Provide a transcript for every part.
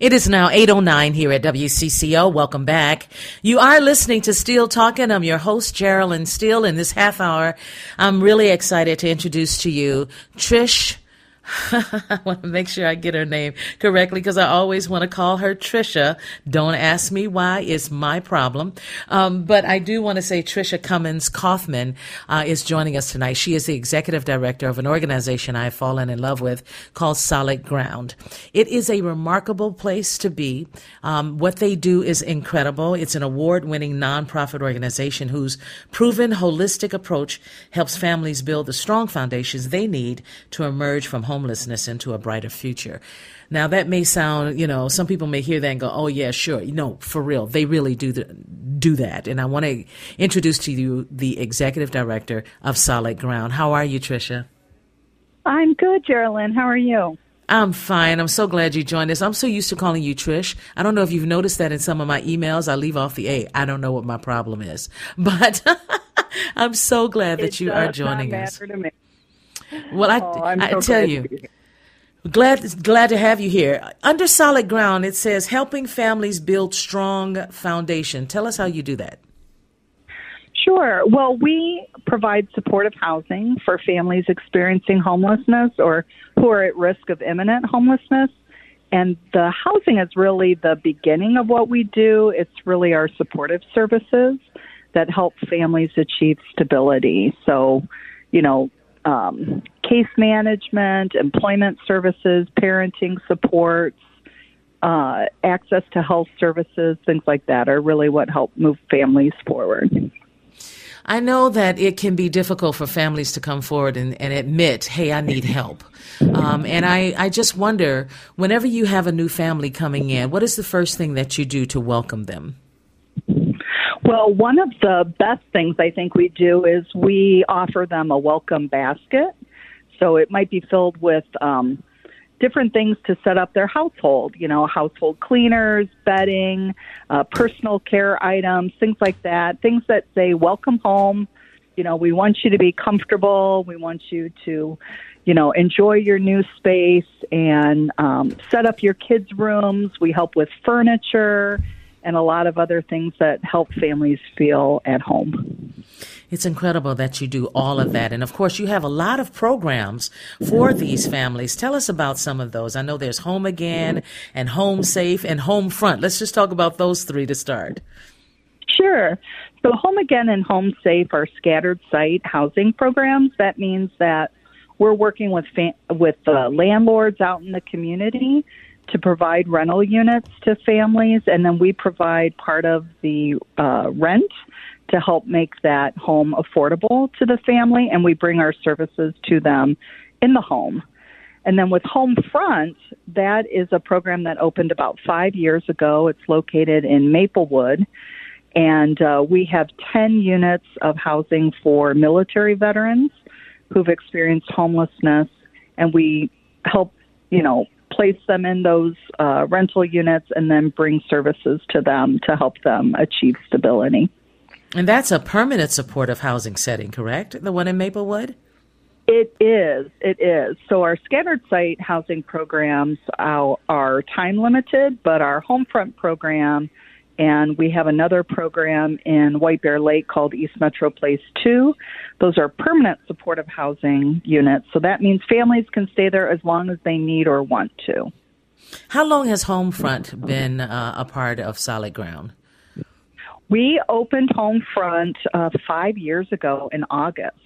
It is now 809 here at WCCO. Welcome back. You are listening to Steele Talking. I'm your host, Geraldine Steele. In this half hour, I'm really excited to introduce to you Trish I want to make sure I get her name correctly because I always want to call her Trisha. Don't ask me why; it's my problem. Um, but I do want to say Trisha Cummins Kaufman uh, is joining us tonight. She is the executive director of an organization I have fallen in love with called Solid Ground. It is a remarkable place to be. Um, what they do is incredible. It's an award-winning nonprofit organization whose proven holistic approach helps families build the strong foundations they need to emerge from home homelessness into a brighter future. Now that may sound, you know, some people may hear that and go, "Oh yeah, sure." No, for real, they really do the, do that. And I want to introduce to you the executive director of Solid Ground. How are you, Trisha? I'm good, Geraldine. How are you? I'm fine. I'm so glad you joined us. I'm so used to calling you Trish. I don't know if you've noticed that in some of my emails, I leave off the A. I don't know what my problem is, but I'm so glad that it you are joining us. Well, I, oh, I so tell you, glad glad to have you here. Under solid ground, it says helping families build strong foundation. Tell us how you do that. Sure. Well, we provide supportive housing for families experiencing homelessness or who are at risk of imminent homelessness. And the housing is really the beginning of what we do. It's really our supportive services that help families achieve stability. So, you know, um, case management, employment services, parenting supports, uh, access to health services, things like that are really what help move families forward. I know that it can be difficult for families to come forward and, and admit, hey, I need help. Um, and I, I just wonder, whenever you have a new family coming in, what is the first thing that you do to welcome them? Well, one of the best things I think we do is we offer them a welcome basket. So it might be filled with um, different things to set up their household, you know, household cleaners, bedding, uh, personal care items, things like that, things that say, welcome home. You know, we want you to be comfortable. We want you to, you know, enjoy your new space and um, set up your kids' rooms. We help with furniture and a lot of other things that help families feel at home. It's incredible that you do all of that. And of course, you have a lot of programs for these families. Tell us about some of those. I know there's Home Again and Home Safe and Home Front. Let's just talk about those three to start. Sure. So, Home Again and Home Safe are scattered site housing programs. That means that we're working with fa- with uh, landlords out in the community to provide rental units to families, and then we provide part of the uh, rent to help make that home affordable to the family, and we bring our services to them in the home. And then with Homefront, that is a program that opened about five years ago. It's located in Maplewood, and uh, we have 10 units of housing for military veterans who've experienced homelessness, and we help, you know, place them in those uh, rental units and then bring services to them to help them achieve stability. And that's a permanent supportive housing setting, correct? The one in Maplewood? It is. It is. So our scattered site housing programs are, are time limited, but our Homefront program and we have another program in White Bear Lake called East Metro Place 2. Those are permanent supportive housing units. So that means families can stay there as long as they need or want to. How long has Homefront been uh, a part of Solid Ground? We opened Homefront uh, five years ago in August.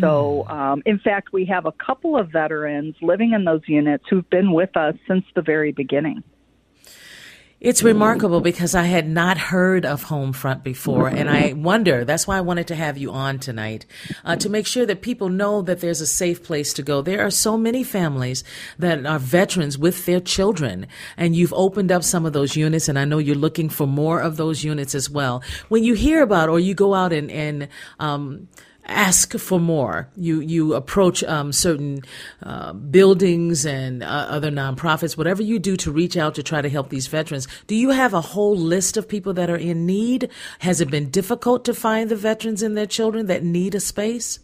So, um, in fact, we have a couple of veterans living in those units who've been with us since the very beginning. It's remarkable because I had not heard of Homefront before, and I wonder. That's why I wanted to have you on tonight uh, to make sure that people know that there's a safe place to go. There are so many families that are veterans with their children, and you've opened up some of those units, and I know you're looking for more of those units as well. When you hear about, or you go out and and um, ask for more. You you approach um, certain uh, buildings and uh, other nonprofits, whatever you do to reach out to try to help these veterans. Do you have a whole list of people that are in need? Has it been difficult to find the veterans and their children that need a space?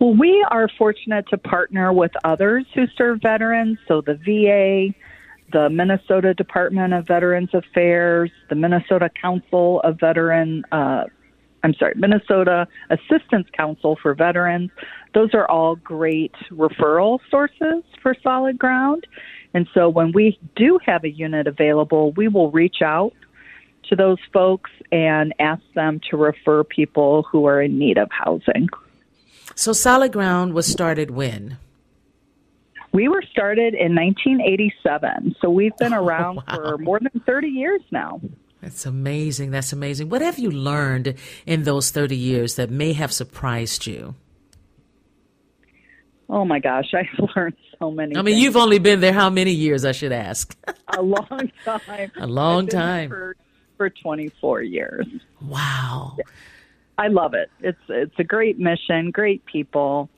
Well, we are fortunate to partner with others who serve veterans, so the VA. The Minnesota Department of Veterans Affairs, the Minnesota Council of Veteran uh, I'm sorry, Minnesota Assistance Council for Veterans. Those are all great referral sources for solid ground. And so when we do have a unit available, we will reach out to those folks and ask them to refer people who are in need of housing. So Solid Ground was started when? We were started in 1987. So we've been oh, around oh, wow. for more than 30 years now. That's amazing. That's amazing. What have you learned in those 30 years that may have surprised you? Oh my gosh, I've learned so many. I mean, things. you've only been there how many years, I should ask? a long time. A long time. For, for 24 years. Wow. I love it. It's it's a great mission, great people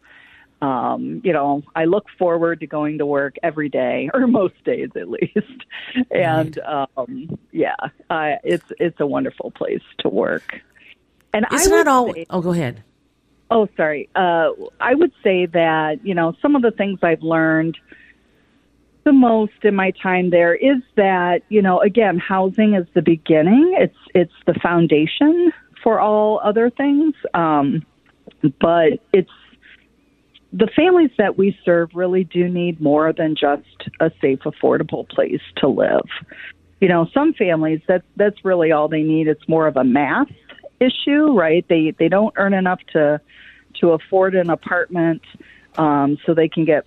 um, you know, I look forward to going to work every day, or most days at least. and um, yeah, I, it's it's a wonderful place to work. And isn't all? Say, oh, go ahead. Oh, sorry. Uh, I would say that you know some of the things I've learned the most in my time there is that you know again housing is the beginning. It's it's the foundation for all other things. Um, but it's the families that we serve really do need more than just a safe, affordable place to live. You know, some families that that's really all they need. It's more of a math issue, right? They they don't earn enough to to afford an apartment, um, so they can get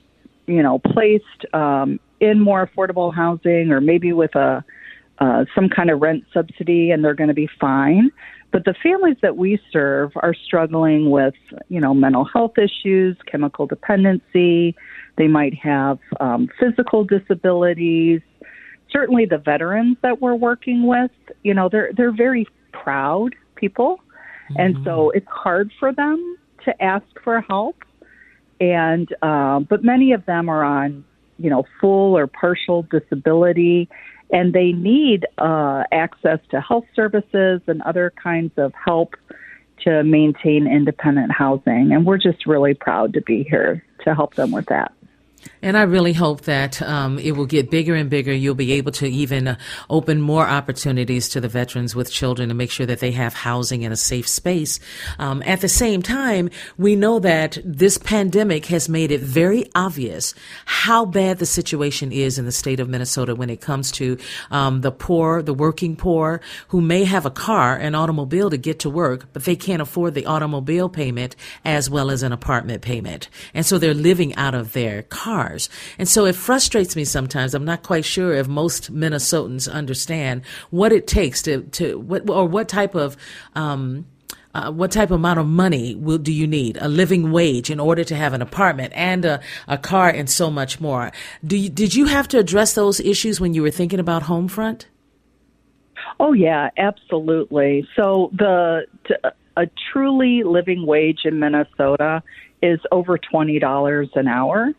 you know placed um, in more affordable housing, or maybe with a uh, some kind of rent subsidy, and they're going to be fine. But the families that we serve are struggling with, you know, mental health issues, chemical dependency. They might have um, physical disabilities. Certainly, the veterans that we're working with, you know, they're they're very proud people, mm-hmm. and so it's hard for them to ask for help. And uh, but many of them are on, you know, full or partial disability, and they need uh, access to health services and other kinds of help to maintain independent housing. And we're just really proud to be here to help them with that. And I really hope that um, it will get bigger and bigger. You'll be able to even uh, open more opportunities to the veterans with children to make sure that they have housing in a safe space. Um, at the same time, we know that this pandemic has made it very obvious how bad the situation is in the state of Minnesota when it comes to um, the poor, the working poor, who may have a car, an automobile to get to work, but they can't afford the automobile payment as well as an apartment payment. And so they're living out of their car cars. And so it frustrates me sometimes. I'm not quite sure if most Minnesotans understand what it takes to, to what, or what type of, um, uh, what type of amount of money will, do you need? A living wage in order to have an apartment and a, a car and so much more. Do you, did you have to address those issues when you were thinking about Homefront? Oh yeah, absolutely. So the to, a truly living wage in Minnesota is over twenty dollars an hour.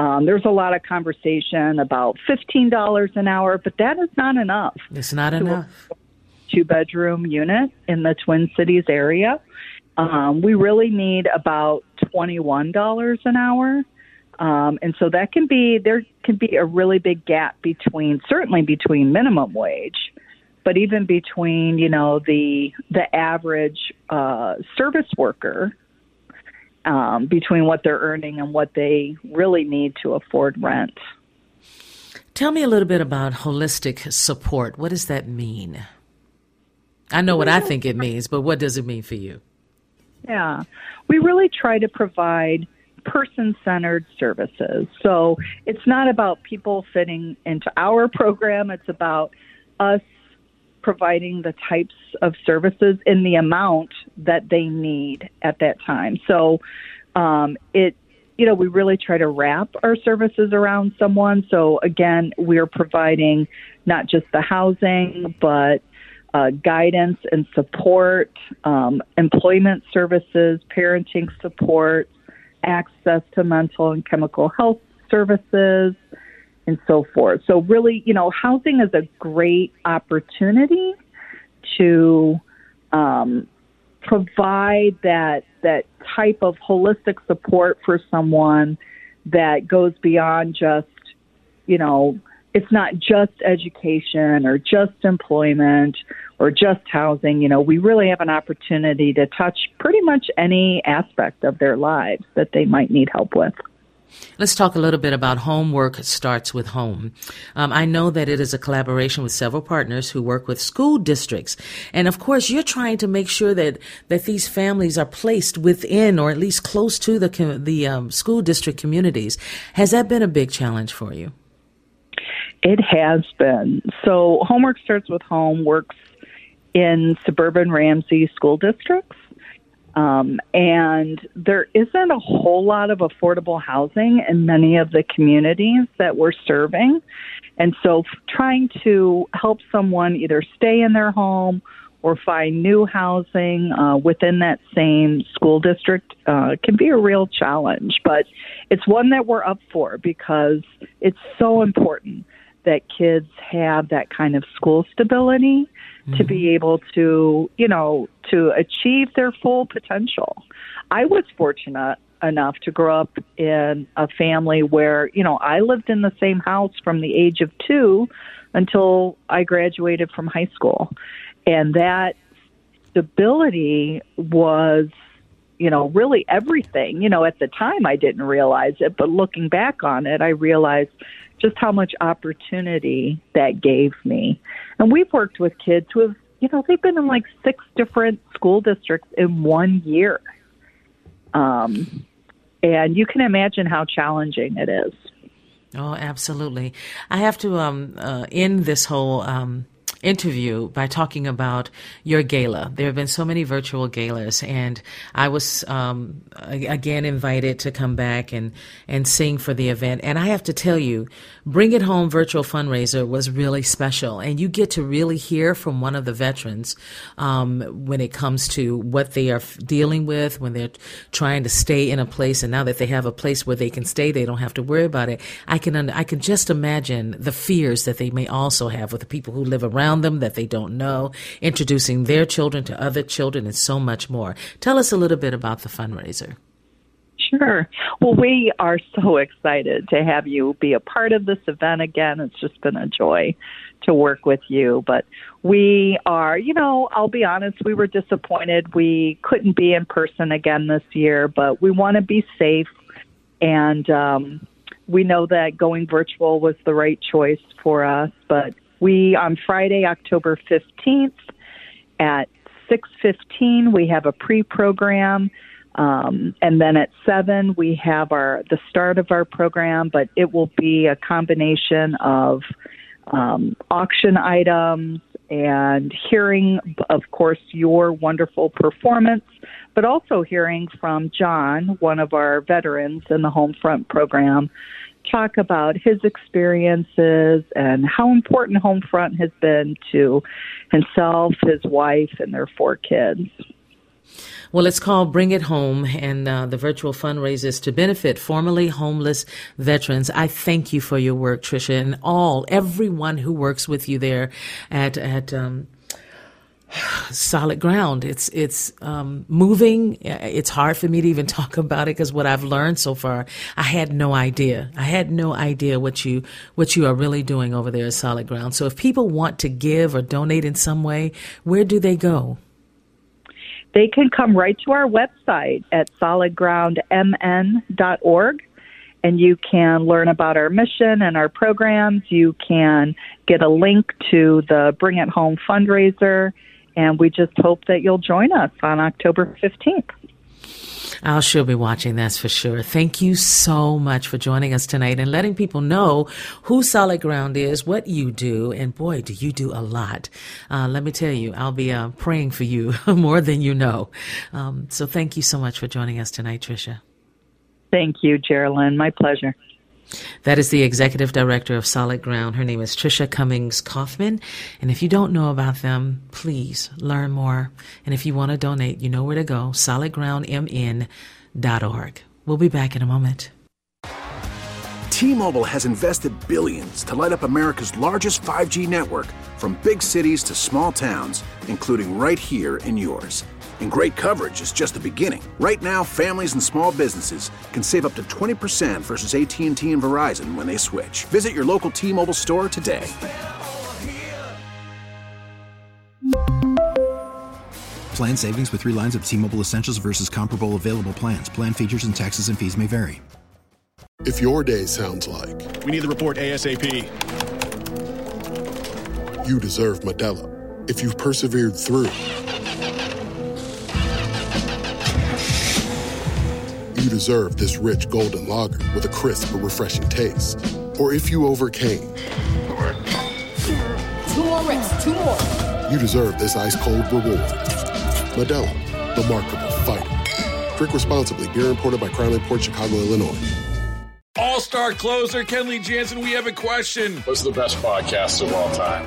Um, there's a lot of conversation about $15 an hour, but that is not enough. It's not enough. Two bedroom unit in the Twin Cities area. Um, we really need about $21 an hour. Um, and so that can be, there can be a really big gap between, certainly between minimum wage, but even between, you know, the, the average uh, service worker um, between what they're earning and what they really need to afford rent. Tell me a little bit about holistic support. What does that mean? I know what I think it means, but what does it mean for you? Yeah, we really try to provide person centered services. So it's not about people fitting into our program, it's about us providing the types of services in the amount that they need at that time. So um, it you know, we really try to wrap our services around someone. So again, we're providing not just the housing, but uh, guidance and support, um, employment services, parenting support, access to mental and chemical health services, and so forth. So, really, you know, housing is a great opportunity to um, provide that that type of holistic support for someone that goes beyond just, you know, it's not just education or just employment or just housing. You know, we really have an opportunity to touch pretty much any aspect of their lives that they might need help with. Let's talk a little bit about homework starts with home. Um, I know that it is a collaboration with several partners who work with school districts, and of course, you're trying to make sure that that these families are placed within or at least close to the the um, school district communities. Has that been a big challenge for you? It has been. So, homework starts with home works in suburban Ramsey school districts. Um, and there isn't a whole lot of affordable housing in many of the communities that we're serving. And so trying to help someone either stay in their home or find new housing uh, within that same school district uh, can be a real challenge. But it's one that we're up for because it's so important that kids have that kind of school stability mm-hmm. to be mm-hmm. able to, you know, to achieve their full potential. I was fortunate enough to grow up in a family where, you know, I lived in the same house from the age of two until I graduated from high school. And that stability was, you know, really everything. You know, at the time I didn't realize it, but looking back on it, I realized just how much opportunity that gave me. And we've worked with kids who have, you know, they've been in like six different school districts in one year. Um, and you can imagine how challenging it is. Oh, absolutely. I have to um, uh, end this whole um, interview by talking about your gala. There have been so many virtual galas, and I was um, again invited to come back and and sing for the event. And I have to tell you, Bring It Home virtual fundraiser was really special, and you get to really hear from one of the veterans um, when it comes to what they are dealing with when they're trying to stay in a place. And now that they have a place where they can stay, they don't have to worry about it. I can I can just imagine the fears that they may also have with the people who live around around them that they don't know, introducing their children to other children, and so much more. Tell us a little bit about the fundraiser. Sure. Well, we are so excited to have you be a part of this event again. It's just been a joy to work with you. But we are, you know, I'll be honest, we were disappointed we couldn't be in person again this year, but we want to be safe. And um, we know that going virtual was the right choice for us. But we on Friday, October 15th at 6:15 we have a pre-program. Um, and then at 7 we have our the start of our program but it will be a combination of um, auction items and hearing of course your wonderful performance but also hearing from John one of our veterans in the Homefront program talk about his experiences and how important Homefront has been to himself, his wife, and their four kids. Well, it's called Bring It Home, and uh, the virtual fundraisers to benefit formerly homeless veterans. I thank you for your work, Tricia, and all everyone who works with you there at at um, solid ground. It's it's um, moving. It's hard for me to even talk about it because what I've learned so far, I had no idea. I had no idea what you what you are really doing over there at Solid Ground. So if people want to give or donate in some way, where do they go? They can come right to our website at solidgroundmn.org and you can learn about our mission and our programs. You can get a link to the Bring It Home fundraiser, and we just hope that you'll join us on October 15th. I'll sure be watching, that's for sure. Thank you so much for joining us tonight and letting people know who Solid Ground is, what you do, and boy, do you do a lot. Uh, let me tell you, I'll be uh, praying for you more than you know. Um, so thank you so much for joining us tonight, Tricia. Thank you, Geraldine. My pleasure. That is the executive director of Solid Ground. Her name is Trisha Cummings Kaufman. And if you don't know about them, please learn more. And if you want to donate, you know where to go solidgroundmn.org. We'll be back in a moment. T Mobile has invested billions to light up America's largest 5G network from big cities to small towns, including right here in yours. And great coverage is just the beginning. Right now, families and small businesses can save up to 20% versus AT&T and Verizon when they switch. Visit your local T-Mobile store today. Plan savings with 3 lines of T-Mobile Essentials versus comparable available plans. Plan features and taxes and fees may vary. If your day sounds like we need the report ASAP. You deserve Modelo. If you've persevered through deserve this rich golden lager with a crisp but refreshing taste. Or if you overcame. Two more reps, two more. You deserve this ice cold reward. Modelo, the Mark of a Fighter. Drink responsibly. Beer imported by Crown Port Chicago, Illinois. All-star closer Kenley Jansen, we have a question. What's the best podcast of all time?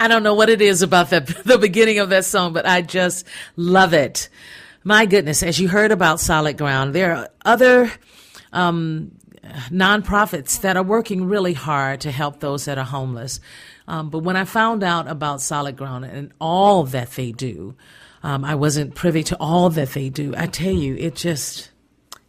I don't know what it is about the, the beginning of that song, but I just love it. My goodness, as you heard about Solid Ground, there are other um, nonprofits that are working really hard to help those that are homeless. Um, but when I found out about Solid Ground and all that they do, um, I wasn't privy to all that they do. I tell you, it just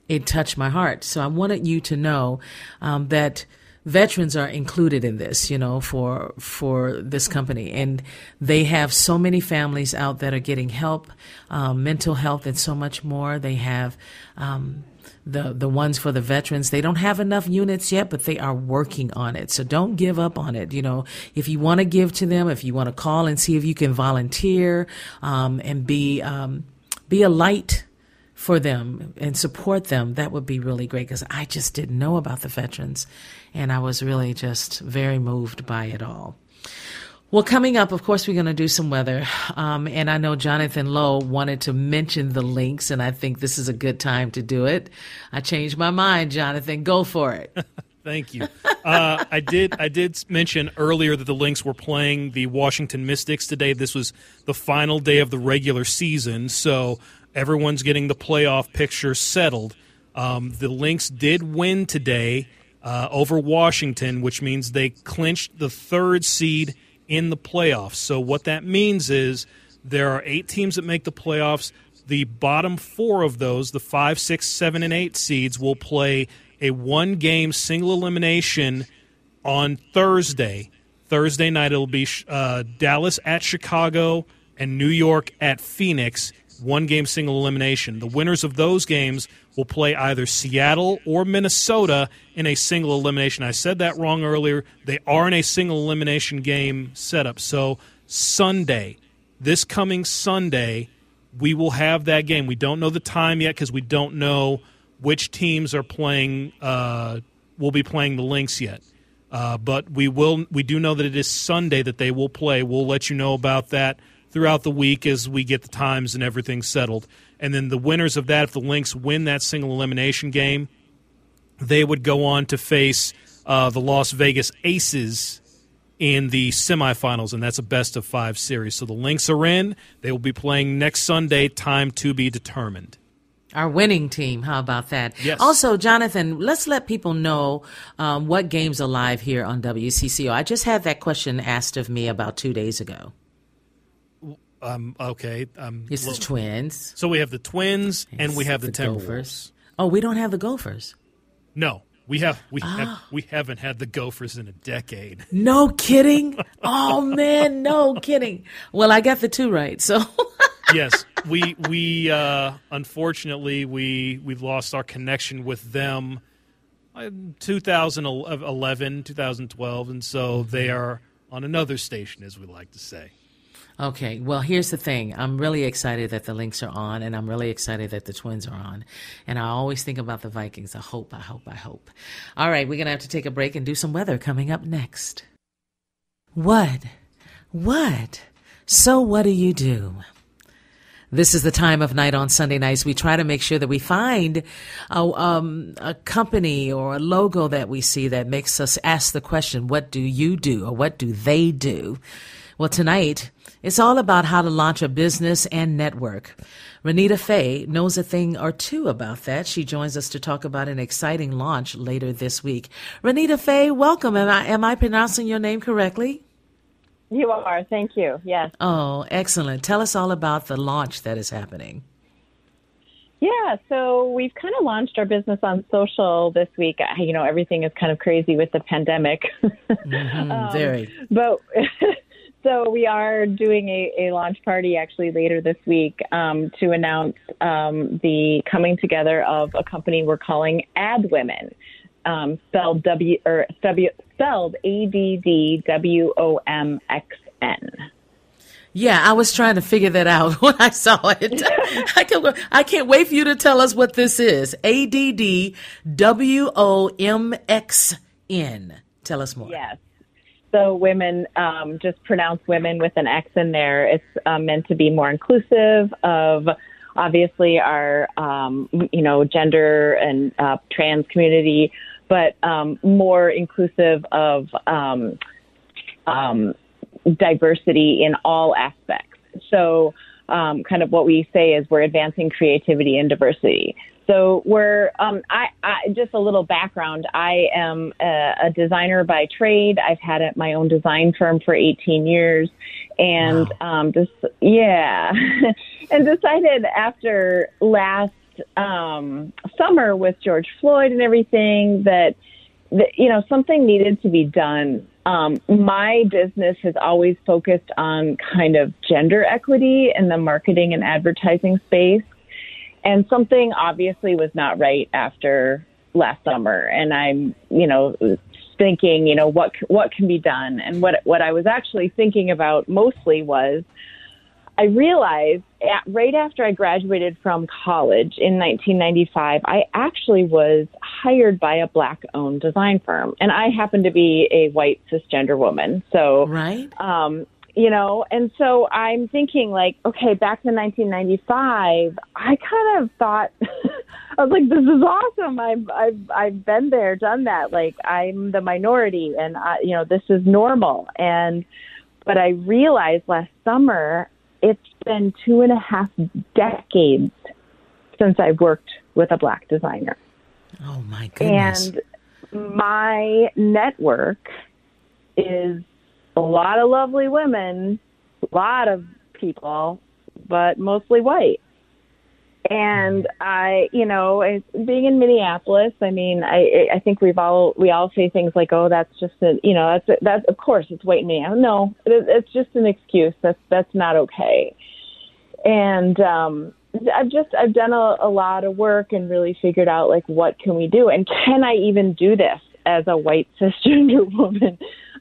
it touched my heart. So I wanted you to know um, that veterans are included in this, you know, for for this company, and they have so many families out that are getting help, um, mental health, and so much more. They have. Um, the the ones for the veterans they don't have enough units yet but they are working on it so don't give up on it you know if you want to give to them if you want to call and see if you can volunteer um, and be um, be a light for them and support them that would be really great because i just didn't know about the veterans and I was really just very moved by it all. Well, coming up, of course, we're going to do some weather. Um, and I know Jonathan Lowe wanted to mention the Lynx, and I think this is a good time to do it. I changed my mind, Jonathan. Go for it. Thank you. Uh, I did. I did mention earlier that the Lynx were playing the Washington Mystics today. This was the final day of the regular season, so everyone's getting the playoff picture settled. Um, the Lynx did win today uh, over Washington, which means they clinched the third seed in the playoffs. So what that means is there are eight teams that make the playoffs. The bottom four of those, the five, six, seven, and eight seeds, will play a one game single elimination on Thursday. Thursday night, it'll be uh, Dallas at Chicago and New York at Phoenix. One game single elimination. The winners of those games will play either Seattle or Minnesota in a single elimination. I said that wrong earlier. They are in a single elimination game setup. So Sunday, this coming Sunday, we will have that game. We don't know the time yet because we don't know which teams are playing. Uh, will be playing the Lynx yet. Uh, but we will. We do know that it is Sunday that they will play. We'll let you know about that throughout the week as we get the times and everything settled and then the winners of that, if the Lynx win that single elimination game, they would go on to face uh, the Las Vegas Aces in the semifinals, and that's a best of five series. So the Lynx are in. They will be playing next Sunday, time to be determined. Our winning team. How about that? Yes. Also, Jonathan, let's let people know um, what games are live here on WCCO. I just had that question asked of me about two days ago. Um, okay. Um, It's the Twins. So we have the Twins and we have the, Timberwolves. Gophers. Oh, we don't have the Gophers. No, we have we Ah. have we haven't had the Gophers in a decade. No kidding. oh man, no kidding. Well, I got the two right. So yes, we we uh, unfortunately we we lost our connection with them. 2011, 2012, and so they are on another station, as we like to say. Okay, well, here's the thing. I'm really excited that the Lynx are on, and I'm really excited that the Twins are on. And I always think about the Vikings. I hope, I hope, I hope. All right, we're going to have to take a break and do some weather coming up next. What? What? So, what do you do? This is the time of night on Sunday nights. We try to make sure that we find a, um, a company or a logo that we see that makes us ask the question, what do you do or what do they do? Well, tonight, it's all about how to launch a business and network. Renita Fay knows a thing or two about that. She joins us to talk about an exciting launch later this week. Renita Fay, welcome. Am I, am I pronouncing your name correctly? You are. Thank you. Yes. Oh, excellent. Tell us all about the launch that is happening. Yeah, so we've kind of launched our business on social this week. You know, everything is kind of crazy with the pandemic. Mm, very. but so we are doing a, a launch party actually later this week um, to announce um, the coming together of a company we're calling Ad Women, um, spelled W or W spelled A D D W O M X N. Yeah, I was trying to figure that out when I saw it. I can't, I can't wait for you to tell us what this is. A D D W O M X N. Tell us more. Yes. So women, um, just pronounce women with an X in there. It's um, meant to be more inclusive of obviously our, um, you know, gender and uh, trans community, but um, more inclusive of um, um, diversity in all aspects. So, um, kind of what we say is we're advancing creativity and diversity. So we're, um, I, I, just a little background. I am a, a designer by trade. I've had a, my own design firm for 18 years, and um, just yeah, and decided after last um, summer with George Floyd and everything that, that you know something needed to be done. Um, my business has always focused on kind of gender equity in the marketing and advertising space and something obviously was not right after last summer. And i'm you know thinking you know what what can be done? And what what i was actually thinking about mostly was i realized at, right after i graduated from college in 1995 i actually was hired by a black owned design firm. And i happened to be a white cisgender woman. So right. um you know? And so i'm thinking like okay back to 1995 i kind of thought i was like this is awesome. I've i've i've been there done that. Like i'm the minority and I, you know this is normal. And but i realized last summer it's been two and a half decades since i've worked with a black designer. Oh my goodness. and my network is a lot of lovely women, a lot of people, but mostly white. And I, you know, being in Minneapolis, I mean, I, I think we've all we all say things like, "Oh, that's just a, you know, that's that's of course it's white in Minneapolis." No, it, it's just an excuse. That's that's not okay. And um, I've just I've done a, a lot of work and really figured out like what can we do and can I even do this as a white cisgender woman?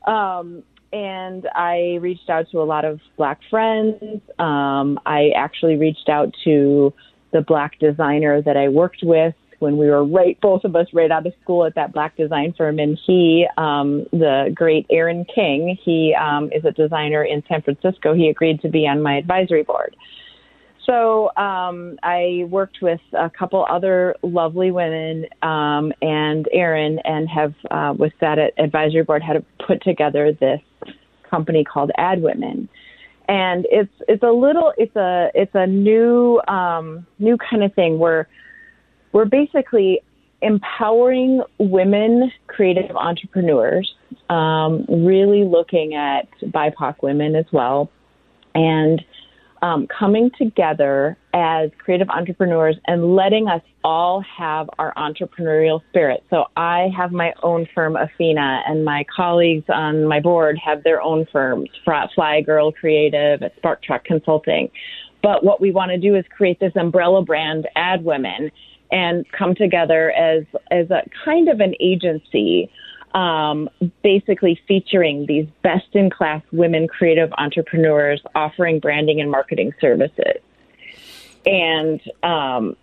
Um, and I reached out to a lot of black friends. Um, I actually reached out to the black designer that I worked with when we were right, both of us right out of school at that black design firm. And he, um, the great Aaron King, he um, is a designer in San Francisco. He agreed to be on my advisory board. So um, I worked with a couple other lovely women um, and Aaron, and have uh, with that advisory board had put together this company called Ad Women. and it's it's a little it's a it's a new um, new kind of thing where we're basically empowering women creative entrepreneurs, um, really looking at BIPOC women as well, and um, coming together as creative entrepreneurs and letting us all have our entrepreneurial spirit. So I have my own firm, Athena, and my colleagues on my board have their own firms, Fly Girl Creative, Spark Truck Consulting. But what we want to do is create this umbrella brand, Ad Women, and come together as as a kind of an agency um, basically featuring these best in class women creative entrepreneurs offering branding and marketing services. And um,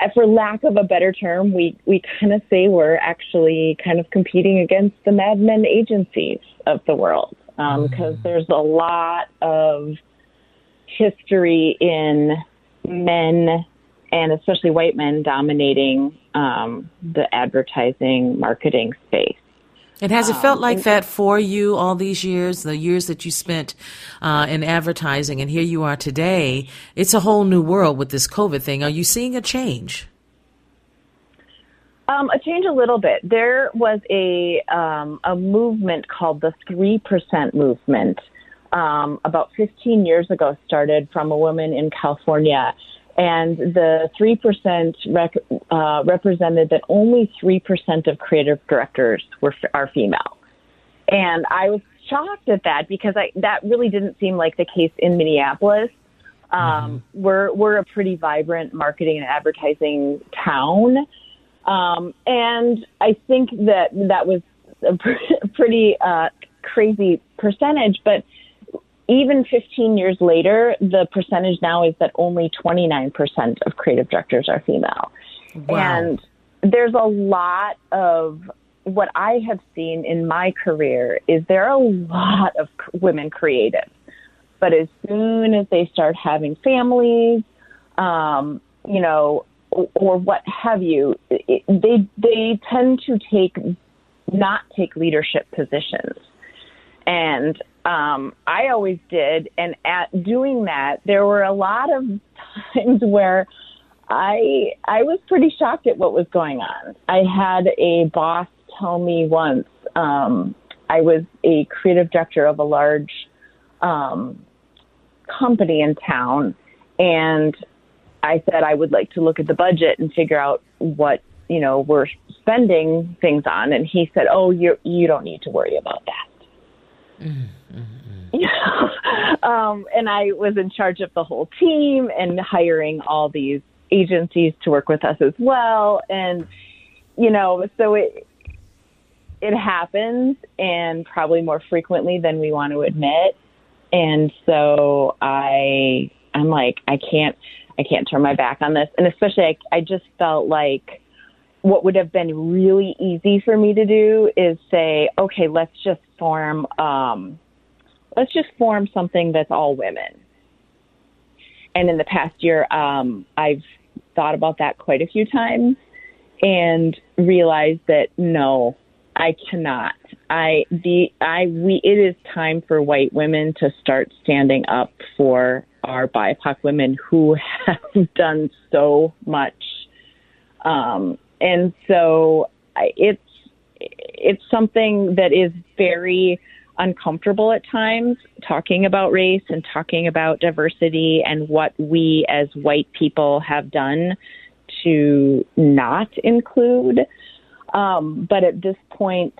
I, for lack of a better term, we, we kind of say we're actually kind of competing against the Mad Men agencies of the world because um, mm. there's a lot of history in men and especially white men dominating um, the advertising marketing space. And has it felt like that for you all these years, the years that you spent uh, in advertising, and here you are today? It's a whole new world with this COVID thing. Are you seeing a change? Um, a change a little bit. There was a um, a movement called the Three Percent Movement um, about 15 years ago. Started from a woman in California and the 3% rec- uh, represented that only 3% of creative directors were are female. And I was shocked at that because I, that really didn't seem like the case in Minneapolis. Um, mm-hmm. We're we're a pretty vibrant marketing and advertising town, um, and I think that that was a pretty uh, crazy percentage. But even 15 years later, the percentage now is that only 29% of creative directors are female. Wow. And there's a lot of what I have seen in my career is there are a lot of women creatives. But as soon as they start having families, um, you know, or, or what have you, it, they they tend to take not take leadership positions. And um, I always did. And at doing that, there were a lot of times where I I was pretty shocked at what was going on. I had a boss tell me once um, I was a creative director of a large um, company in town, and I said I would like to look at the budget and figure out what you know we're spending things on. And he said, "Oh, you you don't need to worry about that." Mm-hmm. um, and I was in charge of the whole team and hiring all these agencies to work with us as well. And, you know, so it, it happens and probably more frequently than we want to admit. And so I, I'm like, I can't, I can't turn my back on this. And especially I, I just felt like, what would have been really easy for me to do is say, okay, let's just form um, let's just form something that's all women. And in the past year, um, I've thought about that quite a few times and realized that no, I cannot. I the I we it is time for white women to start standing up for our BIPOC women who have done so much. Um, and so it's it's something that is very uncomfortable at times talking about race and talking about diversity and what we as white people have done to not include. Um, but at this point,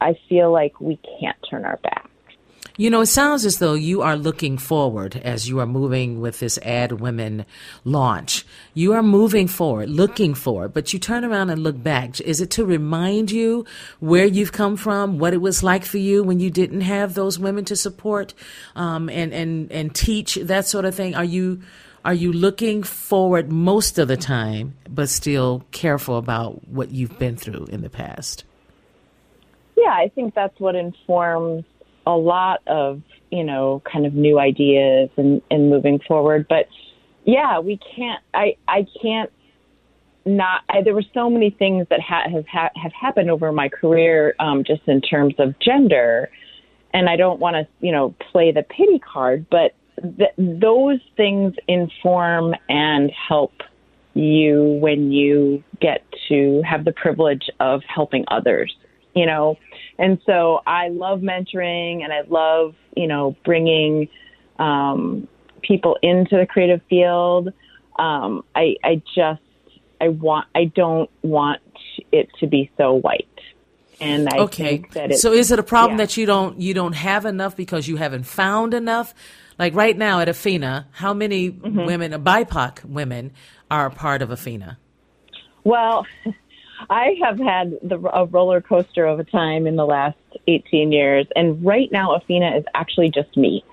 I feel like we can't turn our back. You know, it sounds as though you are looking forward as you are moving with this Ad Women launch. You are moving forward, looking forward, but you turn around and look back. Is it to remind you where you've come from, what it was like for you when you didn't have those women to support um, and, and, and teach, that sort of thing? Are you are you looking forward most of the time, but still careful about what you've been through in the past? Yeah, I think that's what informs a lot of you know kind of new ideas and, and moving forward. But yeah, we can't. I I can't not. I, there were so many things that ha- have ha- have happened over my career, um, just in terms of gender, and I don't want to, you know, play the pity card, but th- those things inform and help you when you get to have the privilege of helping others, you know. And so I love mentoring and I love, you know, bringing um, people into the creative field. Um, I, I just, I want, I don't want it to be so white. And I think that okay. so is it a problem yeah. that you don't you don't have enough because you haven't found enough? Like right now at Afina, how many mm-hmm. women, BIPOC women, are a part of Afina? Well, I have had the, a roller coaster of a time in the last 18 years, and right now Athena is actually just me.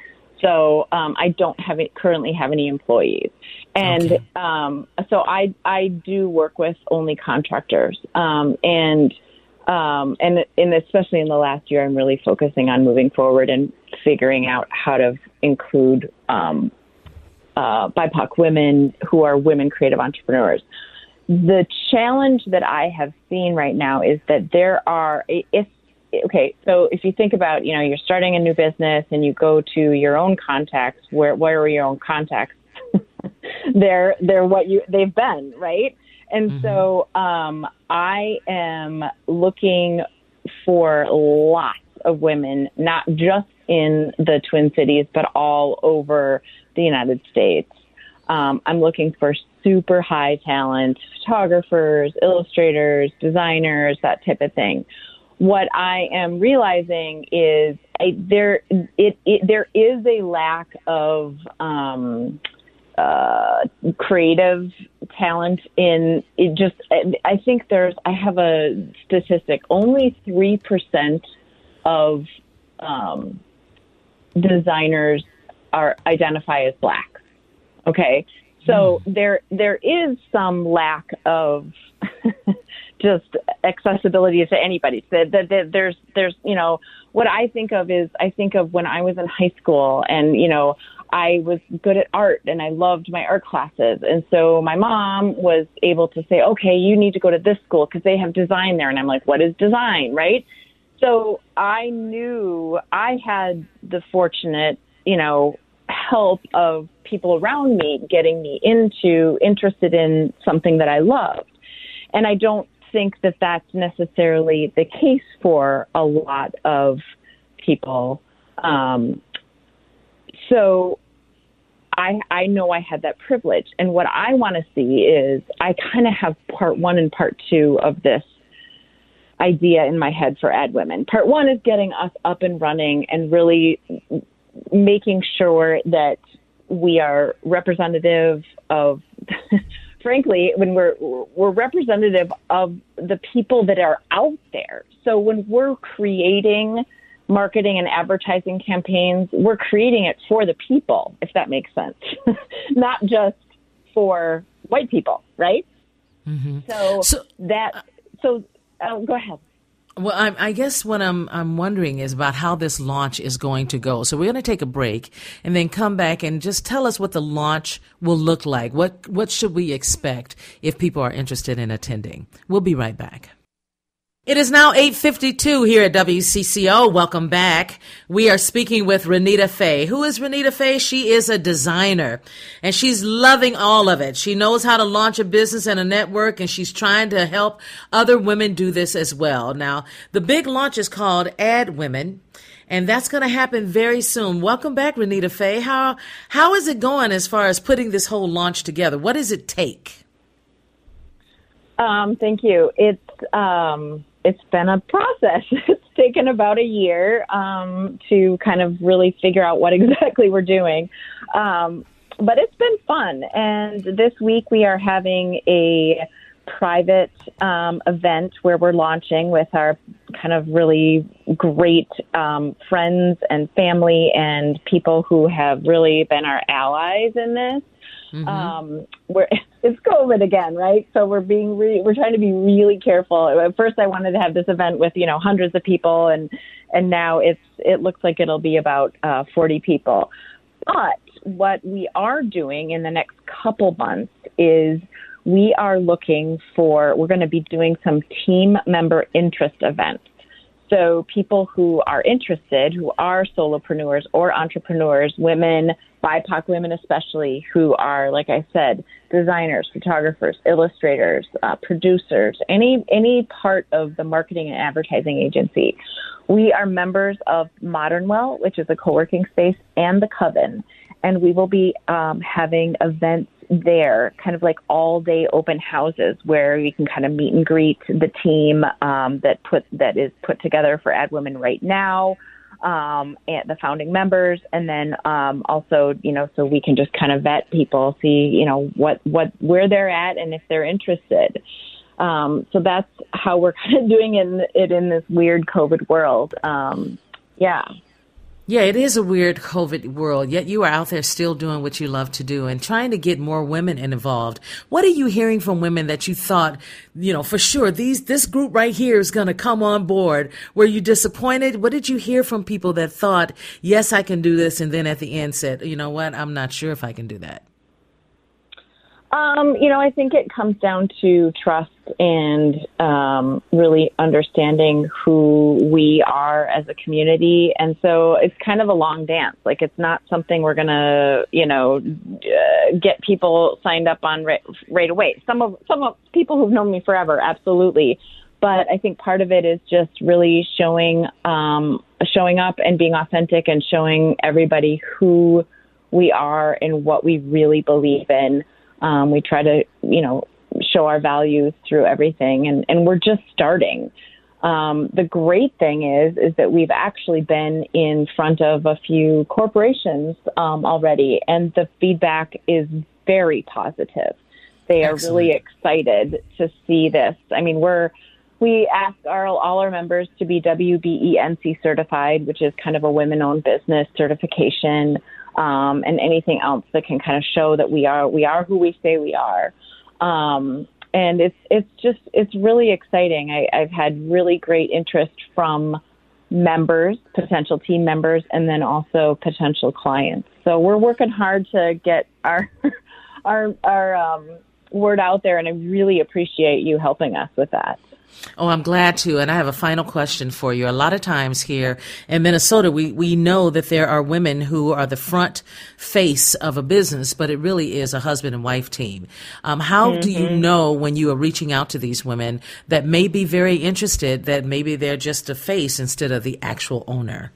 So um, I don't have it, currently have any employees, and okay. um, so I I do work with only contractors, um, and um, and and especially in the last year, I'm really focusing on moving forward and figuring out how to include um, uh, BIPOC women who are women creative entrepreneurs. The challenge that I have seen right now is that there are if okay, so if you think about, you know, you're starting a new business and you go to your own contacts, where where are your own contacts? they're they're what you they've been, right? And mm-hmm. so um, I am looking for lots of women, not just in the Twin Cities, but all over the United States. Um, I'm looking for super high talent photographers, illustrators, designers, that type of thing what I am realizing is I, there it, it, there is a lack of um, uh, creative talent in it. Just I think there's I have a statistic. Only three percent of um, designers are identify as black. Okay, so mm. there there is some lack of just accessibility to anybody. That, that, that there's there's you know what I think of is I think of when I was in high school and you know I was good at art and I loved my art classes and so my mom was able to say okay you need to go to this school because they have design there and I'm like what is design right so I knew I had the fortunate you know help of people around me getting me into interested in something that I loved and I don't think that that's necessarily the case for a lot of people. Um, so I, I know I had that privilege. And what I want to see is I kind of have part one and part two of this idea in my head for Ad Women. Part one is getting us up and running and really making sure that we are representative of frankly, when we're we're representative of the people that are out there. So when we're creating marketing and advertising campaigns, we're creating it for the people, if that makes sense, not just for white people, right? Mm-hmm. So, so, that so uh, go ahead. Well, I, I, guess what I'm I'm wondering is about how this launch is going to go. So we're going to take a break and then come back and just tell us what the launch will look like. What what should we expect if people are interested in attending? We'll be right back. It is now 8:52 here at WCCO. Welcome back. We are speaking with Renita Fay. Who is Renita Fay? She is a designer and she's loving all of it. She knows how to launch a business and a network and she's trying to help other women do this as well. Now, the big launch is called Ad Women and that's going to happen very soon. Welcome back, Renita Fay. How how is it going as far as putting this whole launch together? What does it take? Um, thank you. It's um, it's been a process. It's taken about a year um, to kind of really figure out what exactly we're doing. Um, but it's been fun. And this week we are having a private um, event where we're launching with our kind of really great um, friends and family and people who have really been our allies in this. Mm-hmm. Um, we're, it's COVID again, right? So we're being re- we're trying to be really careful. At first, I wanted to have this event with you know hundreds of people, and and now it's it looks like it'll be about uh, 40 people. But what we are doing in the next couple months is we are looking for we're going to be doing some team member interest events. So people who are interested, who are solopreneurs or entrepreneurs, women, BIPOC women especially, who are, like I said, designers, photographers, illustrators, uh, producers, any any part of the marketing and advertising agency. We are members of Modernwell, which is a co-working space, and the Coven, and we will be um, having events there, kind of like all day open houses where you can kind of meet and greet the team um, that put that is put together for Ad Women right now, um, and the founding members, and then um, also you know so we can just kind of vet people, see you know what what where they're at and if they're interested. Um, so that's how we're kind of doing it, it in this weird COVID world. Um, yeah. Yeah, it is a weird COVID world, yet you are out there still doing what you love to do and trying to get more women involved. What are you hearing from women that you thought, you know, for sure these this group right here is going to come on board? Were you disappointed? What did you hear from people that thought, "Yes, I can do this," and then at the end said, "You know what? I'm not sure if I can do that." Um, you know, I think it comes down to trust and um, really understanding who we are as a community. And so it's kind of a long dance. Like it's not something we're going to, you know, uh, get people signed up on right, right away. Some of some of people who've known me forever, absolutely. But I think part of it is just really showing um, showing up and being authentic and showing everybody who we are and what we really believe in. Um, we try to, you know, show our values through everything, and, and we're just starting. Um, the great thing is, is that we've actually been in front of a few corporations um, already, and the feedback is very positive. They are Excellent. really excited to see this. I mean, we're we ask our all our members to be WBENC certified, which is kind of a women-owned business certification um, and anything else that can kind of show that we are we are who we say we are. Um, and it's it's just it's really exciting. I, I've had really great interest from members, potential team members, and then also potential clients. So we're working hard to get our our our um, word out there, and I really appreciate you helping us with that. Oh, I'm glad to. And I have a final question for you. A lot of times here in Minnesota, we, we know that there are women who are the front face of a business, but it really is a husband and wife team. Um, how mm-hmm. do you mm-hmm. know when you are reaching out to these women that may be very interested that maybe they're just a face instead of the actual owner?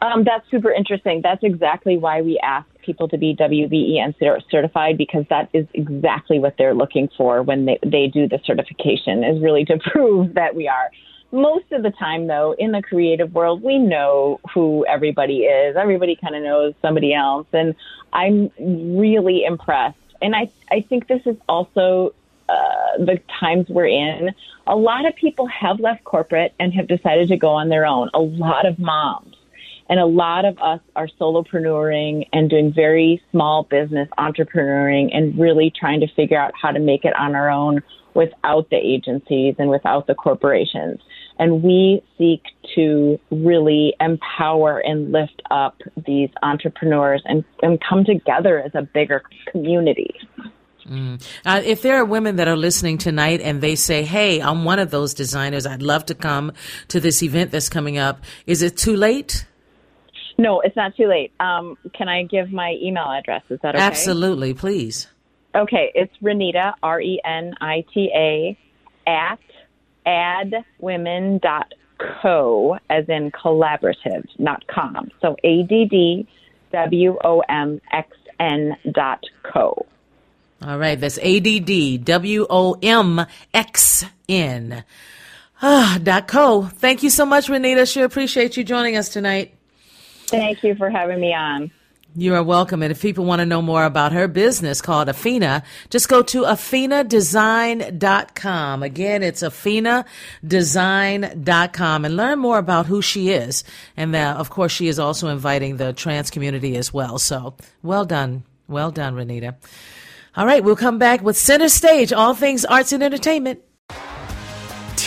Um, that's super interesting. That's exactly why we ask people to be WBEN certified because that is exactly what they're looking for when they, they do the certification is really to prove that we are. Most of the time, though, in the creative world, we know who everybody is. Everybody kind of knows somebody else. And I'm really impressed. And I, I think this is also uh, the times we're in. A lot of people have left corporate and have decided to go on their own. A lot of moms and a lot of us are solopreneuring and doing very small business entrepreneuring and really trying to figure out how to make it on our own without the agencies and without the corporations. And we seek to really empower and lift up these entrepreneurs and, and come together as a bigger community. Mm. Uh, if there are women that are listening tonight and they say, Hey, I'm one of those designers. I'd love to come to this event that's coming up. Is it too late? No, it's not too late. Um, can I give my email address? Is that okay? Absolutely, please. Okay, it's Renita, R E N I T A, at addwomxn.co, as in collaborative, not com. So A D D W O M X N dot co. All right, that's A D D W O M X N. Ah, dot co. Thank you so much, Renita. Sure appreciate you joining us tonight. Thank you for having me on. You are welcome. And if people want to know more about her business called Afina, just go to afinadesign.com. Again, it's afinadesign.com and learn more about who she is. And uh, of course, she is also inviting the trans community as well. So well done. Well done, Renita. All right, we'll come back with Center Stage, all things arts and entertainment.